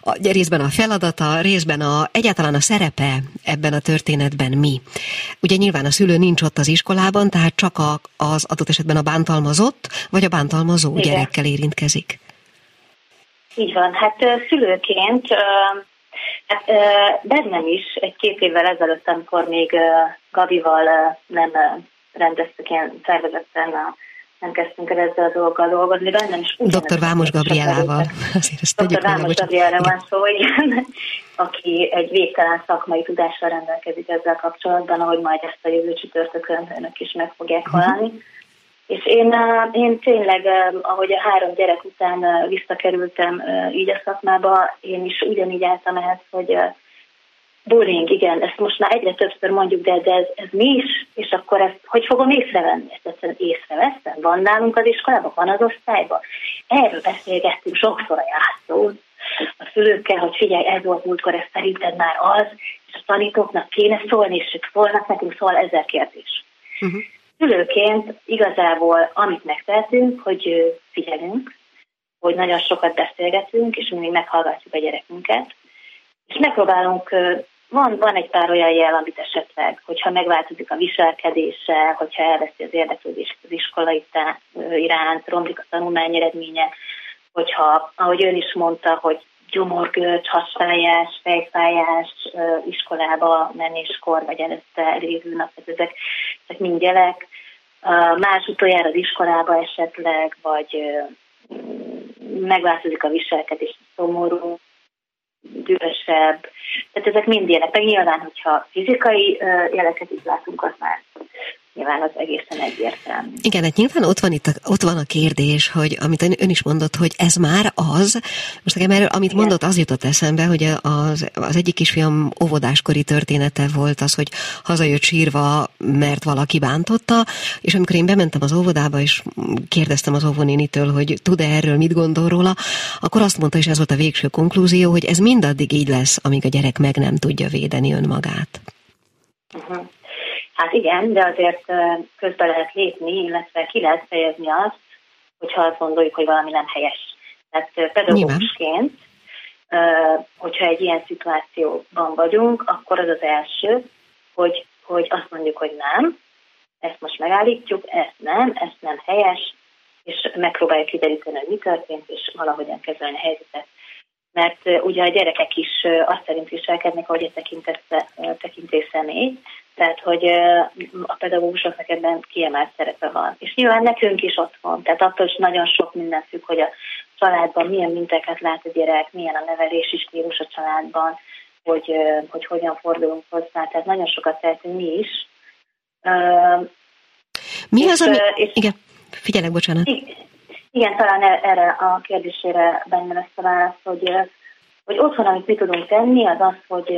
a részben a feladata, részben a, egyáltalán a szerepe ebben a történetben mi. Ugye nyilván a szülő nincs ott az iskolában, tehát csak a, az adott esetben a bántalmazott, vagy a bántalmazó Igen. gyerekkel érintkezik. Így van, hát szülőként, hát bennem is egy-két évvel ezelőtt, amikor még Gabival nem rendeztük ilyen szervezetten a nem kezdtünk el ezzel a dolggal dolgozni, bennem is Dr. Vámos Gabrielával. Dr. Vámos Gabrielre van szó, igen, aki egy végtelen szakmai tudással rendelkezik ezzel kapcsolatban, ahogy majd ezt a jövő csütörtökön önök is meg fogják mhm. hallani. Uh-huh. És én, én tényleg, ahogy a három gyerek után visszakerültem így a szakmába, én is ugyanígy álltam ehhez, hogy bullying, igen, ezt most már egyre többször mondjuk, de, de ez, ez mi is, és akkor ezt hogy fogom észrevenni? Ezt egyszerűen észreveszem? Van nálunk az iskolában, van az osztályban? Erről beszélgettünk sokszor a játszón, a szülőkkel, hogy figyelj, ez volt múltkor, ez szerinted már az, és a tanítóknak kéne szólni, és ők szólnak nekünk, szól ezer kérdés. Uh-huh szülőként igazából amit megtehetünk, hogy figyelünk, hogy nagyon sokat beszélgetünk, és mindig meghallgatjuk a gyerekünket, és megpróbálunk, van, van egy pár olyan jel, amit esetleg, hogyha megváltozik a viselkedése, hogyha elveszi az érdeklődést az iskola iránt, romlik a tanulmány eredménye, hogyha, ahogy ön is mondta, hogy gyomorgörcs, hasfájás, fejfájás, iskolába menéskor, vagy előtte lévő nap, ezek, ezek mind jelek. Más utoljára az iskolába esetleg, vagy megváltozik a viselkedés, szomorú, dühösebb. Tehát ezek mind jelek. Meg nyilván, hogyha fizikai jeleket is látunk, az már nyilván az egészen egyértelmű. Igen, hát nyilván ott van, itt a, ott van a kérdés, hogy amit ön is mondott, hogy ez már az, most nekem erről, amit Igen. mondott, az jutott eszembe, hogy az, az egyik kisfiam óvodáskori története volt az, hogy hazajött sírva, mert valaki bántotta, és amikor én bementem az óvodába, és kérdeztem az óvonénitől, hogy tud-e erről, mit gondol róla, akkor azt mondta, és ez volt a végső konklúzió, hogy ez mindaddig így lesz, amíg a gyerek meg nem tudja védeni önmagát. Uh-huh. Hát igen, de azért közben lehet lépni, illetve ki lehet fejezni azt, hogyha azt gondoljuk, hogy valami nem helyes. Tehát pedagógusként, hogyha egy ilyen szituációban vagyunk, akkor az az első, hogy, hogy azt mondjuk, hogy nem, ezt most megállítjuk, ezt nem, ezt nem helyes, és megpróbáljuk kideríteni, hogy mi történt, és valahogyan kezelni a helyzetet. Mert ugye a gyerekek is azt szerint viselkednek, ahogy egy tekintés személy, tehát, hogy a pedagógusoknak ebben kiemelt szerepe van. És nyilván nekünk is ott van. Tehát attól is nagyon sok minden függ, hogy a családban milyen mintákat lát a gyerek, milyen a nevelési stílus a családban, hogy, hogy hogyan fordulunk hozzá. Tehát nagyon sokat tehetünk mi is. Mi és, az, ami... És, igen, figyelek, bocsánat. Igen, talán e- erre a kérdésére benne lesz a válasz, hogy, hogy otthon, amit mi tudunk tenni, az az, hogy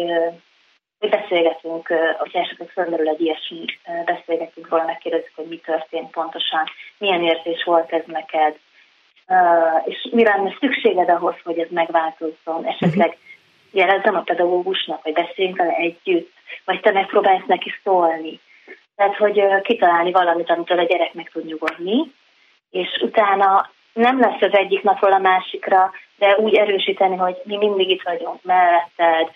mi beszélgetünk, hogyha esetleg felmerül egy ilyesmi, beszélgetünk róla, megkérdezzük, hogy mi történt pontosan, milyen érzés volt ez neked, és mi lenne szükséged ahhoz, hogy ez megváltozzon, esetleg jelezzem a pedagógusnak, vagy beszéljünk vele együtt, vagy te megpróbálsz neki szólni. Tehát, hogy kitalálni valamit, amitől a gyerek meg tud nyugodni, és utána nem lesz az egyik napról a másikra, de úgy erősíteni, hogy mi mindig itt vagyunk melletted,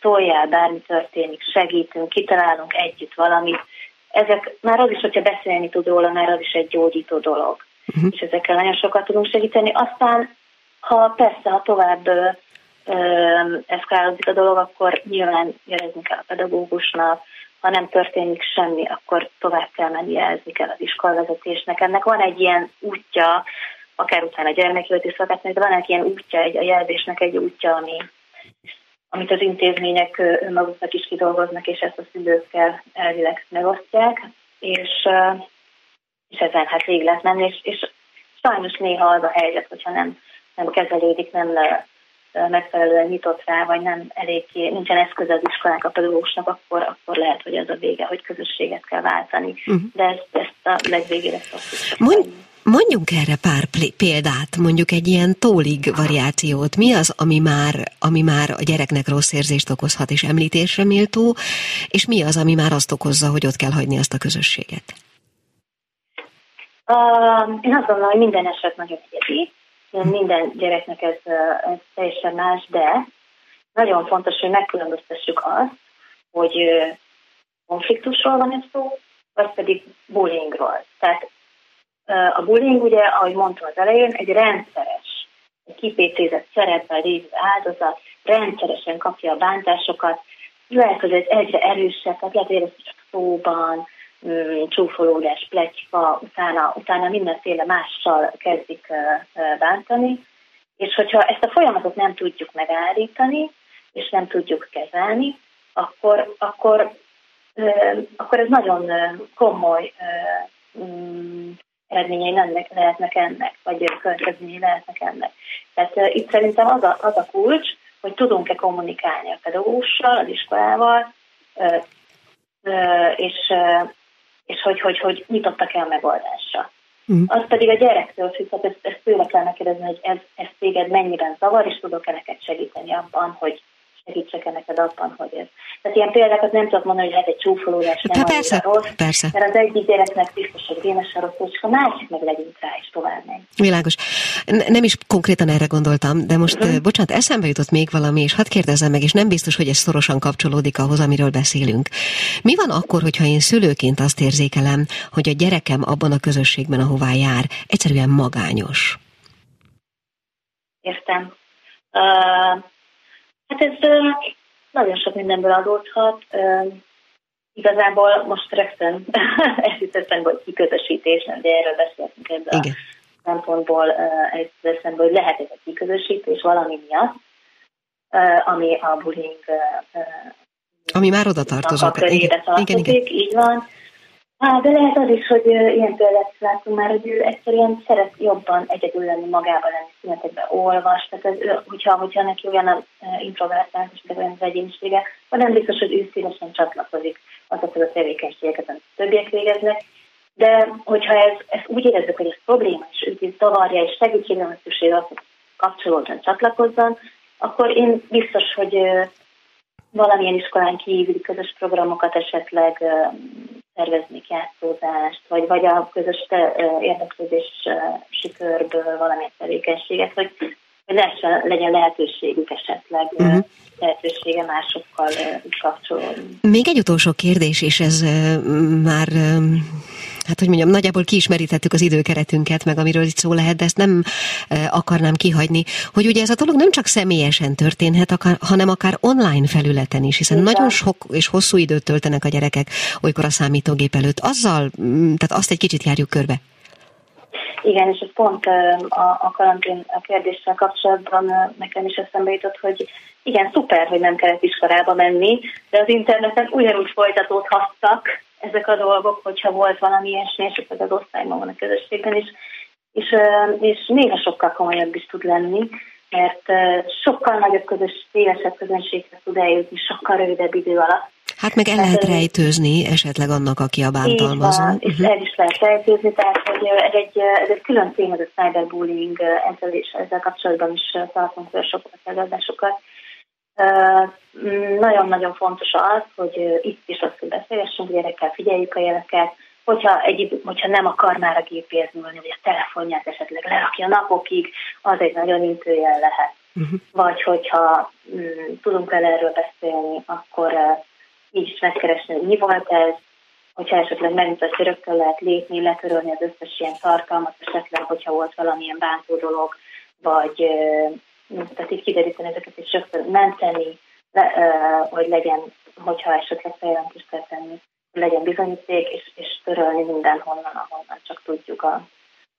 szóljál, bármi történik, segítünk, kitalálunk együtt valamit. Ezek már az is, hogyha beszélni tud róla, már az is egy gyógyító dolog. Uh-huh. És ezekkel nagyon sokat tudunk segíteni. Aztán, ha persze, ha tovább ö, eszkálódik a dolog, akkor nyilván jelezni kell a pedagógusnak, ha nem történik semmi, akkor tovább kell menni, jelezni kell az iskolavezetésnek. Ennek van egy ilyen útja, akár utána a gyermekjóti szakát, de van egy ilyen útja, egy, a jelzésnek egy útja, ami, amit az intézmények önmaguknak is kidolgoznak, és ezt a szülőkkel elvileg megosztják, és, és ezen hát végig lehet menni, és, és sajnos néha az a helyzet, hogyha nem, nem kezelődik, nem megfelelően nyitott rá, vagy nem elég, nincsen eszköz az iskolák a pedagógusnak, akkor, akkor lehet, hogy az a vége, hogy közösséget kell váltani. Uh-huh. De ezt, ezt a legvégére szoktuk. Mondj, Mondjunk erre pár példát, mondjuk egy ilyen tólig variációt. Mi az, ami már, ami már a gyereknek rossz érzést okozhat és említésre méltó, és mi az, ami már azt okozza, hogy ott kell hagyni ezt a közösséget? Uh, én azt gondolom, hogy minden eset nagyon egyedi. Minden gyereknek ez, ez teljesen más, de nagyon fontos, hogy megkülönböztessük azt, hogy konfliktusról van ez szó, vagy pedig bullyingról. Tehát a bullying ugye, ahogy mondtam az elején, egy rendszeres, egy kipécézett szerepel lévő áldozat, rendszeresen kapja a bántásokat, lehet, hogy ez egyre erősebb, tehát lehet, ez csak szóban, mm, csúfolódás, pletyka, utána, utána mindenféle mással kezdik bántani, és hogyha ezt a folyamatot nem tudjuk megállítani, és nem tudjuk kezelni, akkor, akkor, akkor ez nagyon komoly mm, eredményei nem lehetnek ennek, vagy következményei lehetnek ennek. Tehát itt szerintem az a, az a kulcs, hogy tudunk-e kommunikálni a pedagógussal, az iskolával, és, és hogy, hogy, hogy nyitottak-e a megoldásra. Mm. Az pedig a gyerektől függ, tehát ezt, ezt tőle kell megkérdezni, hogy ez, ez téged mennyiben zavar, és tudok-e neked segíteni abban, hogy segítsek-e neked abban, hogy ez. Tehát ilyen példákat nem tudok mondani, hogy hát egy csúfolódás nem hát persze, rossz, persze. mert az egyik gyereknek biztos, hogy rémes a rossz, és a másik meg legyünk rá, és tovább megy. Világos. Nem is konkrétan erre gondoltam, de most, uh-huh. bocsánat, eszembe jutott még valami, és hadd kérdezzem meg, és nem biztos, hogy ez szorosan kapcsolódik ahhoz, amiről beszélünk. Mi van akkor, hogyha én szülőként azt érzékelem, hogy a gyerekem abban a közösségben, ahová jár, egyszerűen magányos? Értem. Hát ez nagyon sok mindenből adódhat. Igazából most rögtön ezt hogy kiközösítés, de erről beszéltünk ebben a szempontból ez eszembe, hogy lehet ez a kiközösítés valami miatt, ami a bullying ami már oda tartozott. Igen, igen, igen. így van. Hát, de lehet az is, hogy ilyen példát látunk már, hogy ő egyszerűen szeret jobban egyedül lenni, magában lenni, szünetekben olvas, tehát ez, hogyha, hogyha neki olyan a introvertált, és olyan az egyénisége, vagy nem biztos, hogy ő szívesen csatlakozik azokhoz a tevékenységeket, amit többiek végeznek, de hogyha ez, ez úgy érezzük, hogy ez probléma, és őt is zavarja, és segítségre van szükség hogy kapcsolódjon, csatlakozzon, akkor én biztos, hogy valamilyen iskolán kívüli közös programokat esetleg szervezni játszódást, vagy, vagy a közös érdeklődési körből valamilyen tevékenységet, hogy, hogy lehessen, legyen lehetőségük esetleg uh-huh. lehetősége másokkal kapcsolódni. Még egy utolsó kérdés, és ez már hát hogy mondjam, nagyjából kiismerítettük az időkeretünket, meg amiről itt szó lehet, de ezt nem akarnám kihagyni, hogy ugye ez a dolog nem csak személyesen történhet, akár, hanem akár online felületen is, hiszen Igen. nagyon sok és hosszú időt töltenek a gyerekek olykor a számítógép előtt. Azzal, tehát azt egy kicsit járjuk körbe. Igen, és ez pont a, a karantén a kérdéssel kapcsolatban nekem is eszembe jutott, hogy igen, szuper, hogy nem kellett iskolába menni, de az interneten ugyanúgy folytatódhattak ezek a dolgok, hogyha volt valami ilyesmi, és az osztályban van a közösségben is, és, és néha sokkal komolyabb is tud lenni, mert sokkal nagyobb közös, szélesebb közönséghez tud eljutni sokkal rövidebb idő alatt. Hát meg el lehet rejtőzni esetleg annak, aki a bántalmazó. Van, és uh-huh. el is lehet rejtőzni, tehát hogy ez egy, ez egy külön téma, ez a cyberbullying, ezzel, is, ezzel kapcsolatban is tartunk sokat előadásokat. Nagyon-nagyon fontos az, hogy itt is azt, hogy beszélgessünk gyerekkel, figyeljük a jeleket, hogyha, egy, hogyha nem akar már a gépéhez ülni, vagy a telefonját esetleg lerakja napokig, az egy nagyon intőjel lehet. Uh-huh. Vagy hogyha mm, tudunk vele erről beszélni, akkor uh, így is megkeresni, hogy mi volt ez, hogyha esetleg megmutatja, rögtön lehet lépni, letörölni az összes ilyen tartalmat, esetleg, hogyha volt valamilyen bántó dolog, vagy tehát így kideríteni ezeket, és rögtön menteni, le, hogy legyen, hogyha esetleg feljelentést kell tenni, legyen bizonyíték, és, és törölni mindenhonnan, ahonnan csak tudjuk a,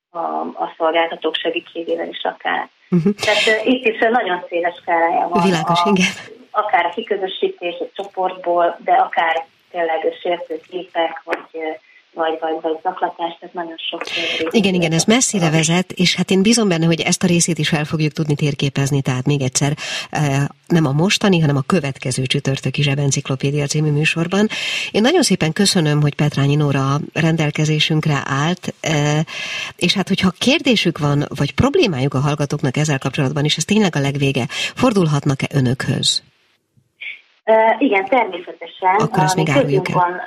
a, a szolgáltatók segítségével is akár. Uh-huh. Tehát uh, itt is nagyon széles skálája van. Világos, a, igen. Akár a kiközösítés egy csoportból, de akár tényleg sértő képek, vagy vagy, vagy, vagy zaklatás, tehát nagyon sok Igen, igen, ez messzire vezet, és hát én bízom benne, hogy ezt a részét is fel fogjuk tudni térképezni, tehát még egyszer eh, nem a mostani, hanem a következő csütörtöki zsebenciklopédia című műsorban. Én nagyon szépen köszönöm, hogy Petrányi Nóra rendelkezésünkre állt, eh, és hát hogyha kérdésük van, vagy problémájuk a hallgatóknak ezzel kapcsolatban, és ez tényleg a legvége, fordulhatnak-e önökhöz? Uh, igen, természetesen. Akkor ezt még áruljuk el. Van,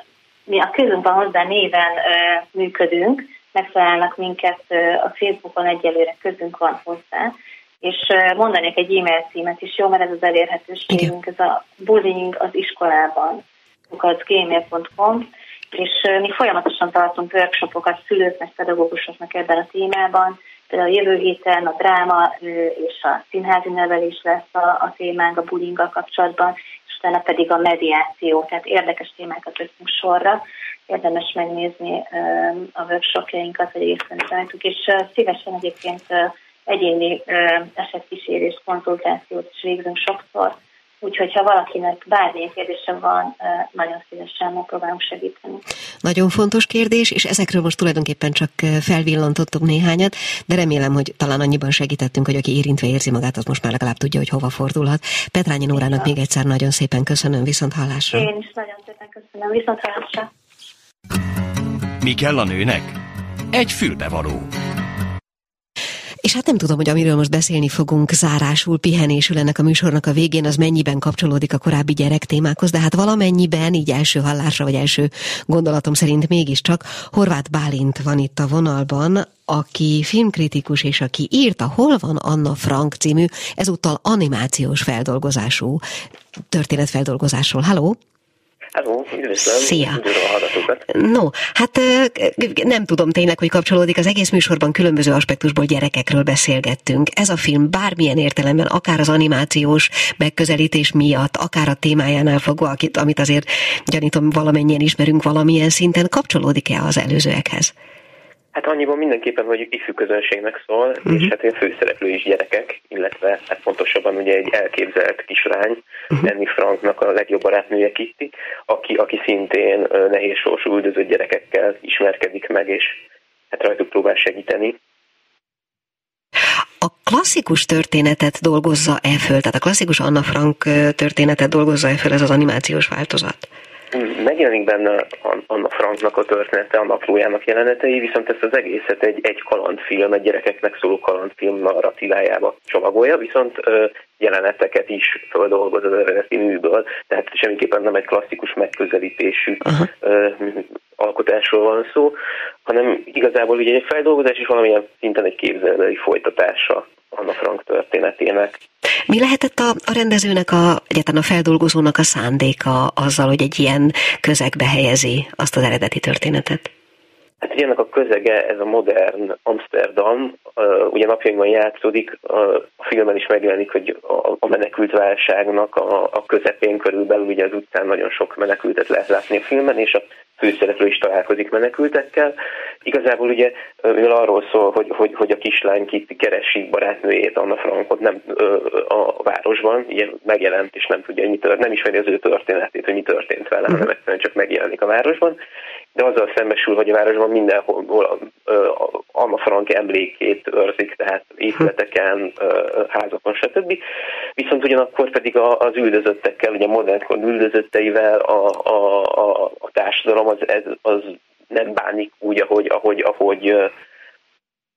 mi a közünkben hozzá néven működünk, megtalálnak minket a Facebookon egyelőre közünk van hozzá, és mondanék egy e-mail címet is, jó, mert ez az elérhetőségünk, ez a bullying az iskolában, gmail.com, és mi folyamatosan tartunk workshopokat szülőknek, pedagógusoknak ebben a témában, például jövő héten a dráma és a színházi nevelés lesz a, a témánk a bullyinggal kapcsolatban, utána pedig a mediáció, tehát érdekes témákat veszünk sorra. Érdemes megnézni a workshopjainkat, hogy egészen rajtuk, és szívesen egyébként egyéni esetkísérés, konzultációt is végzünk sokszor, Úgyhogy, ha valakinek bármilyen kérdése van, nagyon szívesen megpróbálunk segíteni. Nagyon fontos kérdés, és ezekről most tulajdonképpen csak felvillantottunk néhányat, de remélem, hogy talán annyiban segítettünk, hogy aki érintve érzi magát, az most már legalább tudja, hogy hova fordulhat. Petrányi Nórának még egyszer nagyon szépen köszönöm, viszont hallásra. Én is nagyon szépen köszönöm, viszont hallásra. Mi kell a nőnek? Egy fülbevaló. És hát nem tudom, hogy amiről most beszélni fogunk zárásul, pihenésül ennek a műsornak a végén, az mennyiben kapcsolódik a korábbi gyerek témákhoz, de hát valamennyiben, így első hallásra, vagy első gondolatom szerint mégiscsak Horváth Bálint van itt a vonalban, aki filmkritikus, és aki írta Hol van Anna Frank című, ezúttal animációs feldolgozású történetfeldolgozásról. Halló! Hello, üdvözlöm. Szia. Üdvözlöm No, hát nem tudom tényleg, hogy kapcsolódik. Az egész műsorban különböző aspektusból gyerekekről beszélgettünk. Ez a film bármilyen értelemben, akár az animációs megközelítés miatt, akár a témájánál fogva, amit azért gyanítom valamennyien ismerünk valamilyen szinten, kapcsolódik-e az előzőekhez? Hát annyiban mindenképpen, hogy ifjú közönségnek szól, uh-huh. és hát a főszereplő is gyerekek, illetve hát pontosabban ugye egy elképzelt kislány, uh-huh. Annie Franknak a legjobb barátnője Kitty, aki, aki szintén nehéz sorsú üldözött gyerekekkel ismerkedik meg, és hát rajtuk próbál segíteni. A klasszikus történetet dolgozza-e föl, tehát a klasszikus Anna Frank történetet dolgozza-e föl ez az animációs változat? Megjelenik benne Anna Franknak a története, a naplójának jelenetei, viszont ezt az egészet egy, egy kalandfilm, egy gyerekeknek szóló kalandfilm narratívájába csomagolja, viszont jeleneteket is földolgoz az eredeti műből, tehát semmiképpen nem egy klasszikus megközelítésű ö, alkotásról van szó, hanem igazából ugye egy feldolgozás is valamilyen szinten egy képzelői folytatása Anna Frank történetének. Mi lehetett a, a rendezőnek, a, egyáltalán a feldolgozónak a szándéka azzal, hogy egy ilyen közegbe helyezi azt az eredeti történetet? Hát ugye ennek a közege, ez a modern Amsterdam, ugye napjainkban játszódik, a filmen is megjelenik, hogy a, menekült válságnak a, közepén körülbelül, ugye az utcán nagyon sok menekültet lehet látni a filmen, és a főszereplő is találkozik menekültekkel. Igazából ugye, mivel arról szól, hogy, hogy, hogy a kislány Kitty keresi barátnőjét, Anna Frankot nem a városban, ilyen megjelent, és nem tudja, hogy mi történt, nem ismeri az ő történetét, hogy mi történt vele, hanem egyszerűen csak megjelenik a városban, de azzal szembesül, hogy a városban mindenhol Anna Frank emlékét őrzik, tehát épületeken, házakon, stb. Viszont ugyanakkor pedig az üldözöttekkel, ugye modernkor üldözötteivel a, a, a, a társadalom az, az nem bánik úgy, ahogy, ahogy, ahogy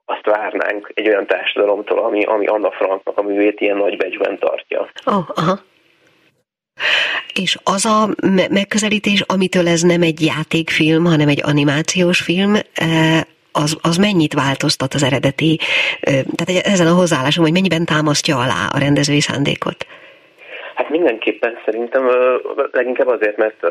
azt várnánk egy olyan társadalomtól, ami, ami Anna Franknak a művét ilyen nagy becsben tartja. Oh, aha. És az a megközelítés, amitől ez nem egy játékfilm, hanem egy animációs film, az, az mennyit változtat az eredeti, tehát ezen a hozzáállásom, hogy mennyiben támasztja alá a rendezői szándékot? Hát mindenképpen szerintem leginkább azért, mert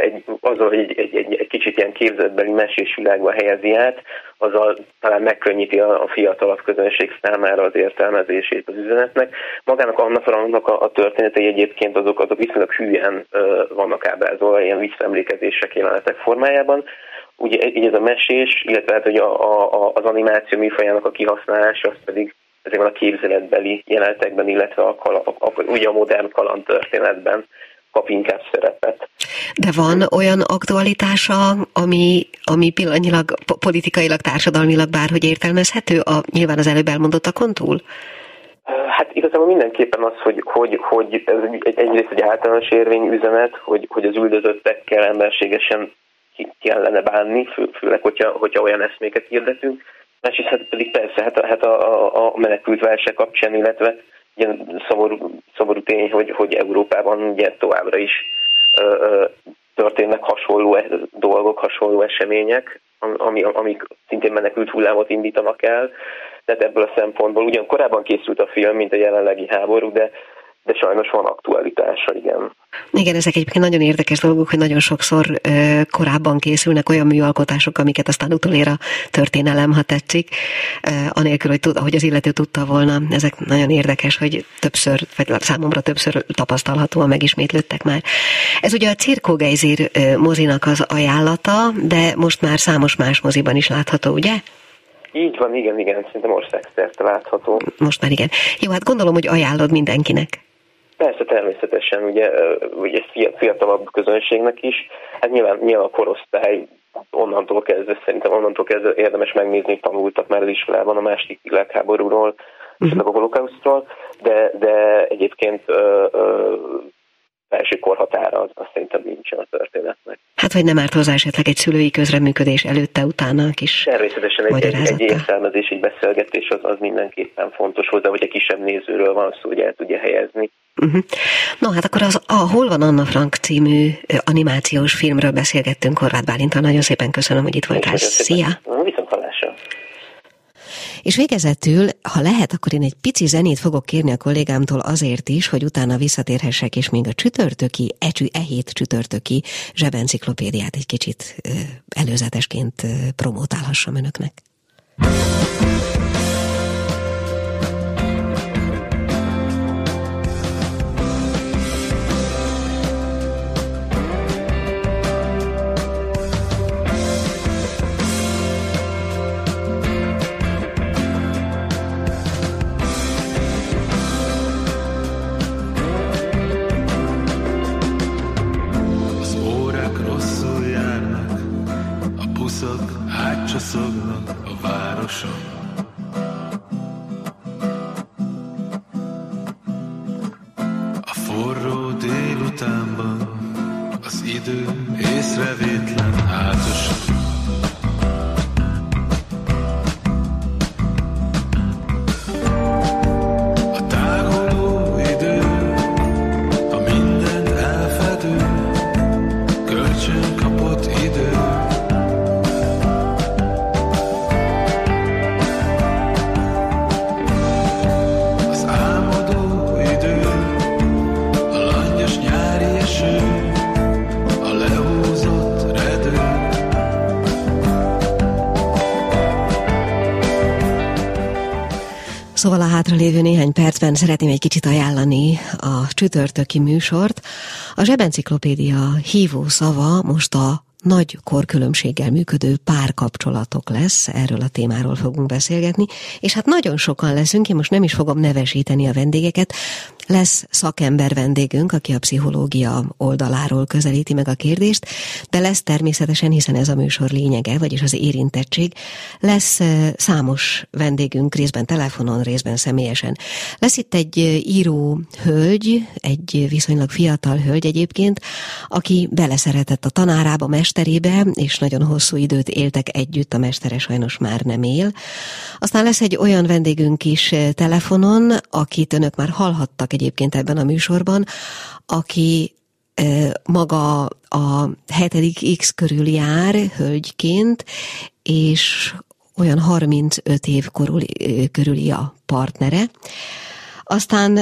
egy, azzal, hogy egy, egy, egy, egy kicsit ilyen képzetbeli mesés világba helyezi át, azzal talán megkönnyíti a, a fiatalabb közönség számára az értelmezését az üzenetnek. Magának Anna Franknak a, a történetei egyébként azok, azok viszonylag hülyen vannak ábrázolva, ilyen visszaemlékezések jelenetek formájában, ugye így ez a mesés, illetve hát, hogy a, a, az animáció műfajának a kihasználása, az pedig ezekben a képzeletbeli jelenetekben, illetve a, a, a, ugye a modern kaland történetben kap inkább szerepet. De van olyan aktualitása, ami, ami pillanatnyilag politikailag, társadalmilag bárhogy értelmezhető, a, nyilván az előbb elmondottakon túl? Hát igazából mindenképpen az, hogy, hogy, hogy ez egy, egyrészt egy általános érvény üzenet, hogy, hogy az üldözöttekkel emberségesen kellene bánni, fő, főleg, hogyha, hogyha olyan eszméket hirdetünk. Másrészt hát pedig persze, hát, hát a, a, a menekült válság kapcsán, illetve ugye szomorú, szomorú tény, hogy, hogy Európában ugye továbbra is ö, ö, történnek hasonló e, dolgok, hasonló események, ami, amik szintén menekült hullámot indítanak el. Tehát ebből a szempontból ugyan korábban készült a film, mint a jelenlegi háború, de de sajnos van aktualitása, igen. Igen, ezek egyébként nagyon érdekes dolgok, hogy nagyon sokszor ö, korábban készülnek olyan műalkotások, amiket aztán utolér a történelem, ha tetszik, ö, anélkül, hogy, tud, hogy az illető tudta volna. Ezek nagyon érdekes, hogy többször, vagy számomra többször tapasztalhatóan megismétlődtek már. Ez ugye a Cirko Geizir mozinak az ajánlata, de most már számos más moziban is látható, ugye? Így van, igen, igen, szerintem országszerte látható. Most már igen. Jó, hát gondolom, hogy ajánlod mindenkinek. Persze, természetesen, ugye, ugye fiatalabb közönségnek is. Hát nyilván, nyilván a korosztály onnantól kezdve, szerintem onnantól kezdve érdemes megnézni, hogy tanultak már az iskolában a második világháborúról, uh-huh. a holokausztról, de, de egyébként ö, ö, felső korhatára az, az szerintem nincsen a történetnek. Hát, vagy nem árt hozzá esetleg egy szülői közreműködés előtte, utána kis Természetesen egy, egy, egy értelmezés, egy beszélgetés az, az mindenképpen fontos hozzá, hogy egy kisebb nézőről van szó, hogy el tudja helyezni. Uh-huh. No, hát akkor az a Hol van Anna Frank című animációs filmről beszélgettünk Horváth Bálintal. Nagyon szépen köszönöm, hogy itt voltál. Szia! Viszont hallásra! És végezetül, ha lehet, akkor én egy pici zenét fogok kérni a kollégámtól azért is, hogy utána visszatérhessek, és még a csütörtöki, e, e hét csütörtöki zsebenciklopédiát egy kicsit előzetesként promotálhassam önöknek. Szóval hátralévő néhány percben szeretném egy kicsit ajánlani a csütörtöki műsort. A zsebenciklopédia hívó szava most a nagy korkülönbséggel működő párkapcsolatok lesz, erről a témáról fogunk beszélgetni, és hát nagyon sokan leszünk, én most nem is fogom nevesíteni a vendégeket, lesz szakember vendégünk, aki a pszichológia oldaláról közelíti meg a kérdést, de lesz természetesen, hiszen ez a műsor lényege, vagyis az érintettség, lesz számos vendégünk, részben telefonon, részben személyesen. Lesz itt egy író hölgy, egy viszonylag fiatal hölgy egyébként, aki beleszeretett a tanárába, mesterébe, és nagyon hosszú időt éltek együtt, a mestere sajnos már nem él. Aztán lesz egy olyan vendégünk is telefonon, akit önök már hallhattak egyébként ebben a műsorban, aki maga a hetedik X körül jár hölgyként, és olyan 35 év körül, körüli a partnere. Aztán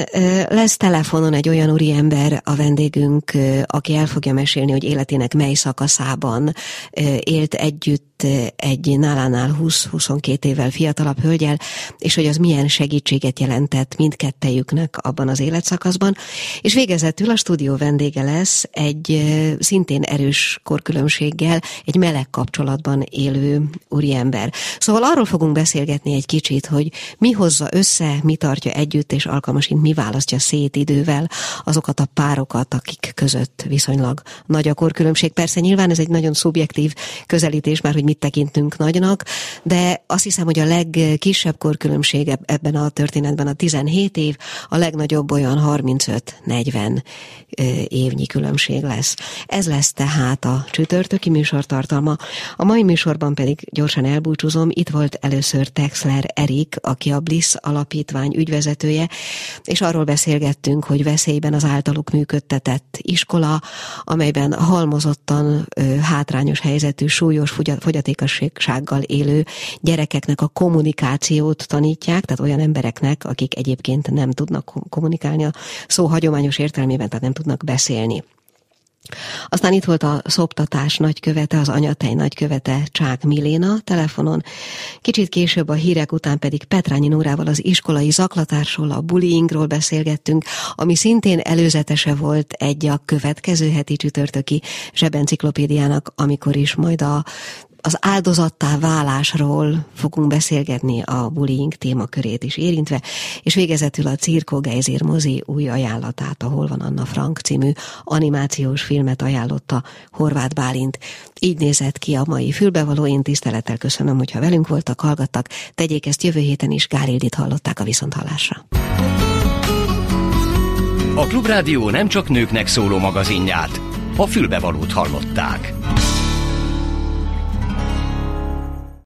lesz telefonon egy olyan úriember a vendégünk, aki el fogja mesélni, hogy életének mely szakaszában élt együtt egy nálánál 20-22 évvel fiatalabb hölgyel, és hogy az milyen segítséget jelentett mindkettejüknek abban az életszakaszban. És végezetül a stúdió vendége lesz egy szintén erős korkülönbséggel, egy meleg kapcsolatban élő úriember. Szóval arról fogunk beszélgetni egy kicsit, hogy mi hozza össze, mi tartja együtt, és alkalmasint mi választja szét idővel azokat a párokat, akik között viszonylag nagy a korkülönbség. Persze nyilván ez egy nagyon szubjektív közelítés, már hogy mit tekintünk nagynak, de azt hiszem, hogy a legkisebb korkülönbség ebben a történetben a 17 év, a legnagyobb olyan 35-40 évnyi különbség lesz. Ez lesz tehát a csütörtöki műsortartalma. A mai műsorban pedig gyorsan elbúcsúzom. Itt volt először Texler Erik, aki a Bliss alapítvány ügyvezetője, és arról beszélgettünk, hogy veszélyben az általuk működtetett iskola, amelyben halmozottan hátrányos helyzetű, súlyos fogyatékossággal élő gyerekeknek a kommunikációt tanítják, tehát olyan embereknek, akik egyébként nem tudnak kommunikálni a szó hagyományos értelmében, tehát nem tudnak beszélni. Aztán itt volt a szoptatás nagykövete, az anyatej nagykövete Csák Miléna telefonon. Kicsit később a hírek után pedig Petrányi Nórával az iskolai zaklatásról, a bullyingról beszélgettünk, ami szintén előzetese volt egy a következő heti csütörtöki zsebenciklopédiának, amikor is majd a az áldozattá válásról fogunk beszélgetni a bullying témakörét is érintve, és végezetül a Cirko Geizir mozi új ajánlatát, ahol van Anna Frank című animációs filmet ajánlotta Horváth Bálint. Így nézett ki a mai fülbevaló, én tisztelettel köszönöm, hogyha velünk voltak, hallgattak, tegyék ezt jövő héten is, Gálildit hallották a viszonthallásra. A Klubrádió nem csak nőknek szóló magazinját, a fülbevalót hallották.